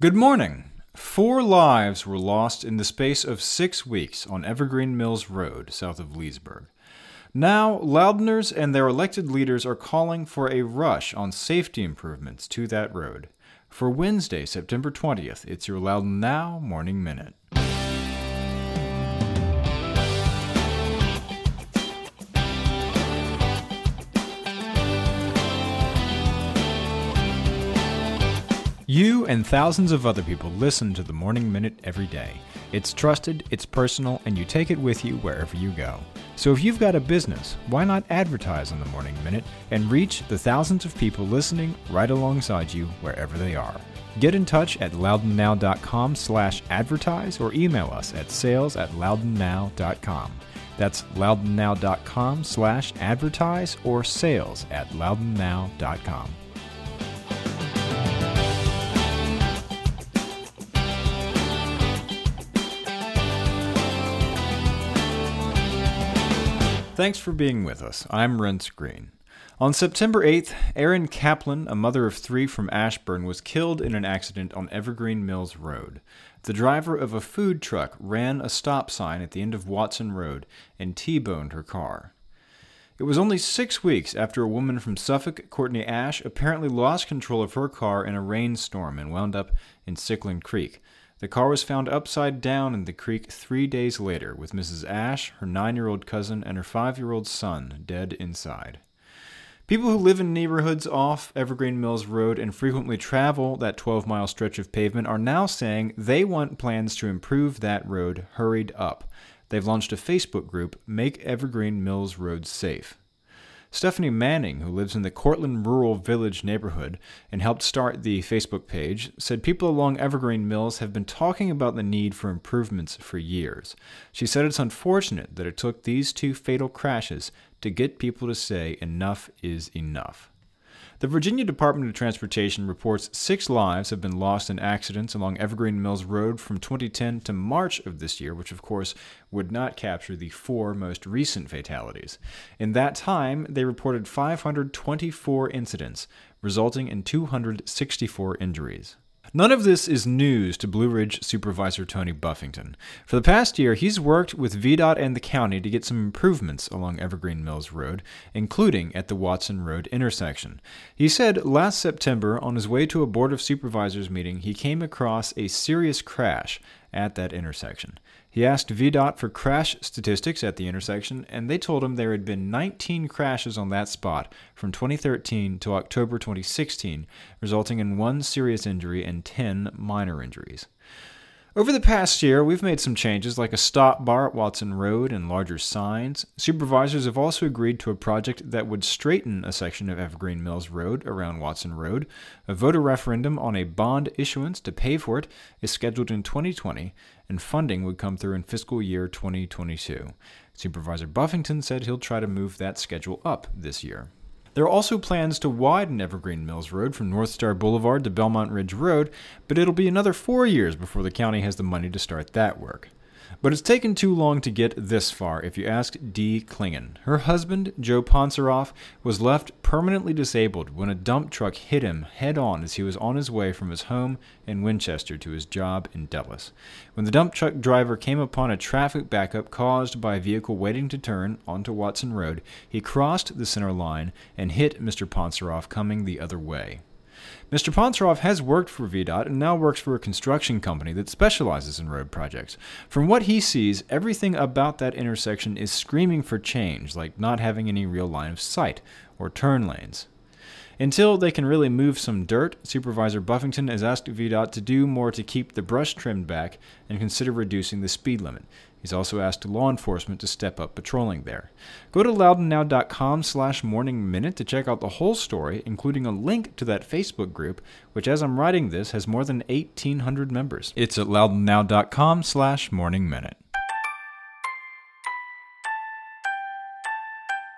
Good morning. Four lives were lost in the space of six weeks on Evergreen Mills Road, south of Leesburg. Now, Loudouners and their elected leaders are calling for a rush on safety improvements to that road. For Wednesday, September 20th, it's your Loudoun Now Morning Minute. You and thousands of other people listen to the Morning Minute every day. It's trusted, it's personal, and you take it with you wherever you go. So if you've got a business, why not advertise on the Morning Minute and reach the thousands of people listening right alongside you wherever they are? Get in touch at loudounnow.com slash advertise or email us at sales at loudounnow.com. That's loudounnow.com slash advertise or sales at loudounnow.com. Thanks for being with us. I'm Renss Greene. On September 8th, Erin Kaplan, a mother of three from Ashburn, was killed in an accident on Evergreen Mills Road. The driver of a food truck ran a stop sign at the end of Watson Road and T boned her car. It was only six weeks after a woman from Suffolk, Courtney Ash, apparently lost control of her car in a rainstorm and wound up in Sycolin Creek. The car was found upside down in the creek three days later, with Mrs. Ash, her nine year old cousin, and her five year old son dead inside. People who live in neighborhoods off Evergreen Mills Road and frequently travel that 12 mile stretch of pavement are now saying they want plans to improve that road hurried up. They've launched a Facebook group, Make Evergreen Mills Road Safe. Stephanie Manning, who lives in the Cortland Rural Village neighborhood and helped start the Facebook page, said people along Evergreen Mills have been talking about the need for improvements for years. She said it's unfortunate that it took these two fatal crashes to get people to say enough is enough. The Virginia Department of Transportation reports six lives have been lost in accidents along Evergreen Mills Road from 2010 to March of this year, which of course would not capture the four most recent fatalities. In that time, they reported 524 incidents, resulting in 264 injuries. None of this is news to Blue Ridge Supervisor Tony Buffington. For the past year, he's worked with VDOT and the county to get some improvements along Evergreen Mills Road, including at the Watson Road intersection. He said last September, on his way to a Board of Supervisors meeting, he came across a serious crash at that intersection. He asked VDOT for crash statistics at the intersection, and they told him there had been 19 crashes on that spot from 2013 to October 2016, resulting in one serious injury and 10 minor injuries. Over the past year, we've made some changes like a stop bar at Watson Road and larger signs. Supervisors have also agreed to a project that would straighten a section of Evergreen Mills Road around Watson Road. A voter referendum on a bond issuance to pay for it is scheduled in 2020, and funding would come through in fiscal year 2022. Supervisor Buffington said he'll try to move that schedule up this year. There are also plans to widen Evergreen Mills Road from North Star Boulevard to Belmont Ridge Road, but it'll be another four years before the county has the money to start that work. But it's taken too long to get this far, if you ask Dee Klingen. Her husband, Joe Ponceroff, was left permanently disabled when a dump truck hit him head on as he was on his way from his home in Winchester to his job in Dulles. When the dump truck driver came upon a traffic backup caused by a vehicle waiting to turn onto Watson Road, he crossed the center line and hit Mr. Ponceroff coming the other way. Mr. Ponceroff has worked for VDOT and now works for a construction company that specializes in road projects. From what he sees, everything about that intersection is screaming for change, like not having any real line of sight or turn lanes. Until they can really move some dirt, Supervisor Buffington has asked VDOT to do more to keep the brush trimmed back and consider reducing the speed limit. He's also asked law enforcement to step up patrolling there. Go to loudounnow.com slash morning minute to check out the whole story, including a link to that Facebook group, which as I'm writing this has more than 1,800 members. It's at loudounnow.com slash morning minute.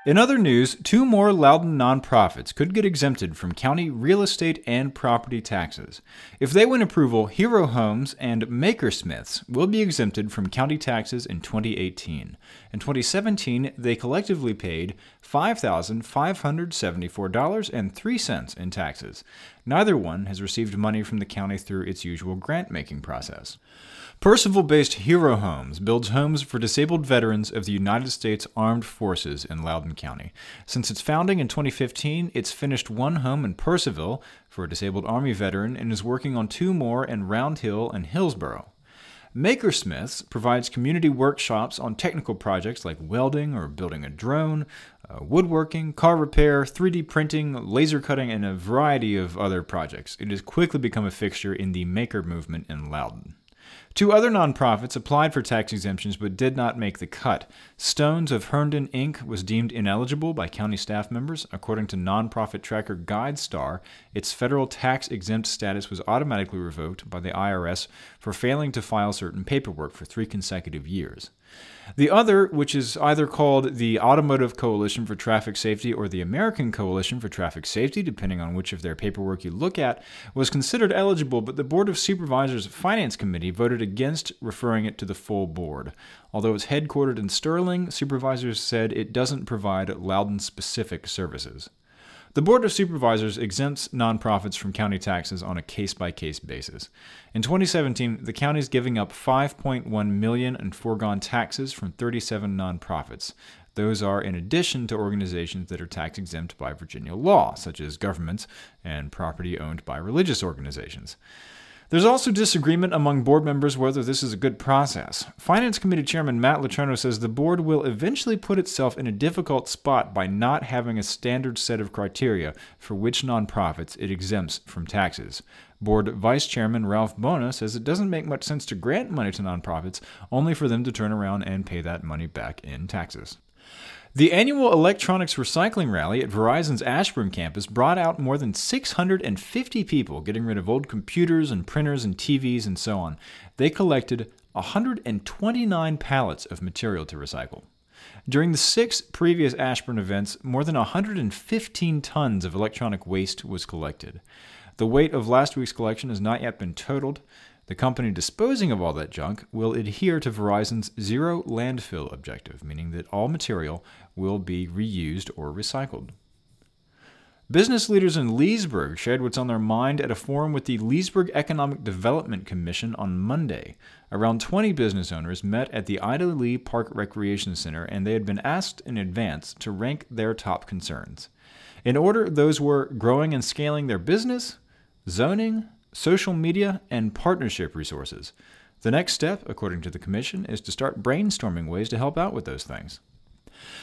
In other news, two more Loudoun nonprofits could get exempted from county real estate and property taxes. If they win approval, Hero Homes and Makersmiths will be exempted from county taxes in 2018. In 2017, they collectively paid $5,574.03 in taxes. Neither one has received money from the county through its usual grant making process. Purcellville based Hero Homes builds homes for disabled veterans of the United States Armed Forces in Loudoun County. Since its founding in 2015, it's finished one home in Purcellville for a disabled Army veteran and is working on two more in Round Hill and Hillsboro. Makersmiths provides community workshops on technical projects like welding or building a drone, uh, woodworking, car repair, 3D printing, laser cutting, and a variety of other projects. It has quickly become a fixture in the maker movement in Loudoun. Two other nonprofits applied for tax exemptions but did not make the cut. Stones of Herndon Inc. was deemed ineligible by county staff members. According to nonprofit tracker GuideStar, its federal tax exempt status was automatically revoked by the IRS for failing to file certain paperwork for three consecutive years. The other, which is either called the Automotive Coalition for Traffic Safety or the American Coalition for Traffic Safety, depending on which of their paperwork you look at, was considered eligible, but the Board of Supervisors Finance Committee voted against referring it to the full board. Although it's headquartered in Sterling, supervisors said it doesn't provide Loudoun specific services. The Board of Supervisors exempts nonprofits from county taxes on a case by case basis. In 2017, the county is giving up 5.1 million in foregone taxes from 37 nonprofits. Those are in addition to organizations that are tax exempt by Virginia law, such as governments and property owned by religious organizations. There's also disagreement among board members whether this is a good process. Finance Committee Chairman Matt Letourneau says the board will eventually put itself in a difficult spot by not having a standard set of criteria for which nonprofits it exempts from taxes. Board Vice Chairman Ralph Buona says it doesn't make much sense to grant money to nonprofits only for them to turn around and pay that money back in taxes. The annual electronics recycling rally at Verizon's Ashburn campus brought out more than 650 people getting rid of old computers and printers and TVs and so on. They collected 129 pallets of material to recycle. During the six previous Ashburn events, more than 115 tons of electronic waste was collected. The weight of last week's collection has not yet been totaled. The company disposing of all that junk will adhere to Verizon's zero landfill objective, meaning that all material will be reused or recycled. Business leaders in Leesburg shared what's on their mind at a forum with the Leesburg Economic Development Commission on Monday. Around 20 business owners met at the Ida Lee Park Recreation Center and they had been asked in advance to rank their top concerns. In order, those were growing and scaling their business, zoning, social media, and partnership resources. The next step, according to the Commission, is to start brainstorming ways to help out with those things.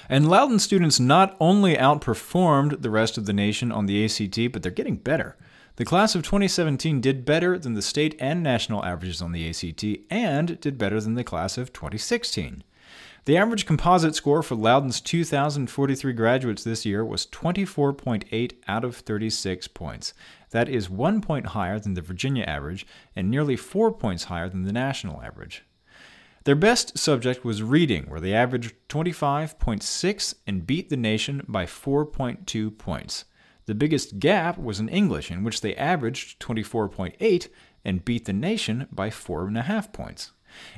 And Loudoun students not only outperformed the rest of the nation on the ACT, but they're getting better. The class of 2017 did better than the state and national averages on the ACT and did better than the class of 2016. The average composite score for Loudoun's 2,043 graduates this year was 24.8 out of 36 points. That is one point higher than the Virginia average and nearly four points higher than the national average. Their best subject was reading, where they averaged 25.6 and beat the nation by 4.2 points. The biggest gap was in English, in which they averaged 24.8 and beat the nation by 4.5 points.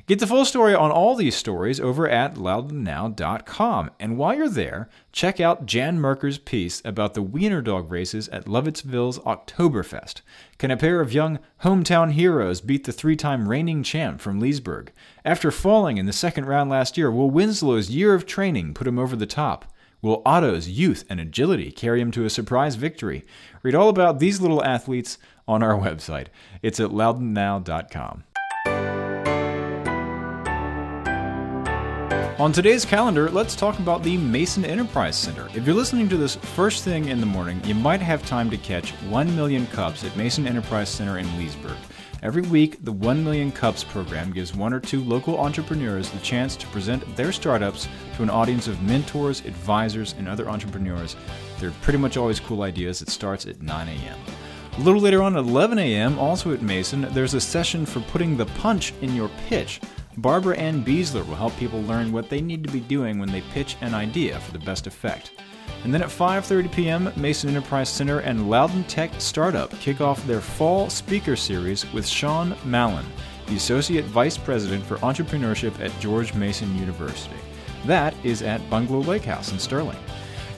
Get the full story on all these stories over at loudounnow.com. And while you're there, check out Jan Mercker's piece about the Wiener Dog races at Lovettsville's Oktoberfest. Can a pair of young hometown heroes beat the three time reigning champ from Leesburg? After falling in the second round last year, will Winslow's year of training put him over the top? Will Otto's youth and agility carry him to a surprise victory? Read all about these little athletes on our website. It's at loudounnow.com. On today's calendar, let's talk about the Mason Enterprise Center. If you're listening to this first thing in the morning, you might have time to catch 1 Million Cups at Mason Enterprise Center in Leesburg. Every week, the 1 Million Cups program gives one or two local entrepreneurs the chance to present their startups to an audience of mentors, advisors, and other entrepreneurs. They're pretty much always cool ideas. It starts at 9 a.m. A little later on at 11 a.m., also at Mason, there's a session for putting the punch in your pitch. Barbara Ann Beesler will help people learn what they need to be doing when they pitch an idea for the best effect. And then at 5:30 p.m., Mason Enterprise Center and Loudoun Tech Startup kick off their fall speaker series with Sean Mallon, the Associate Vice President for Entrepreneurship at George Mason University. That is at Bungalow Lake House in Sterling.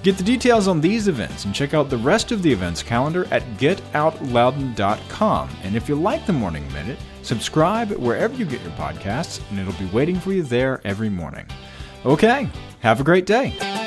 Get the details on these events and check out the rest of the events calendar at getoutloudoun.com. And if you like the Morning Minute, subscribe wherever you get your podcasts, and it'll be waiting for you there every morning. Okay, have a great day.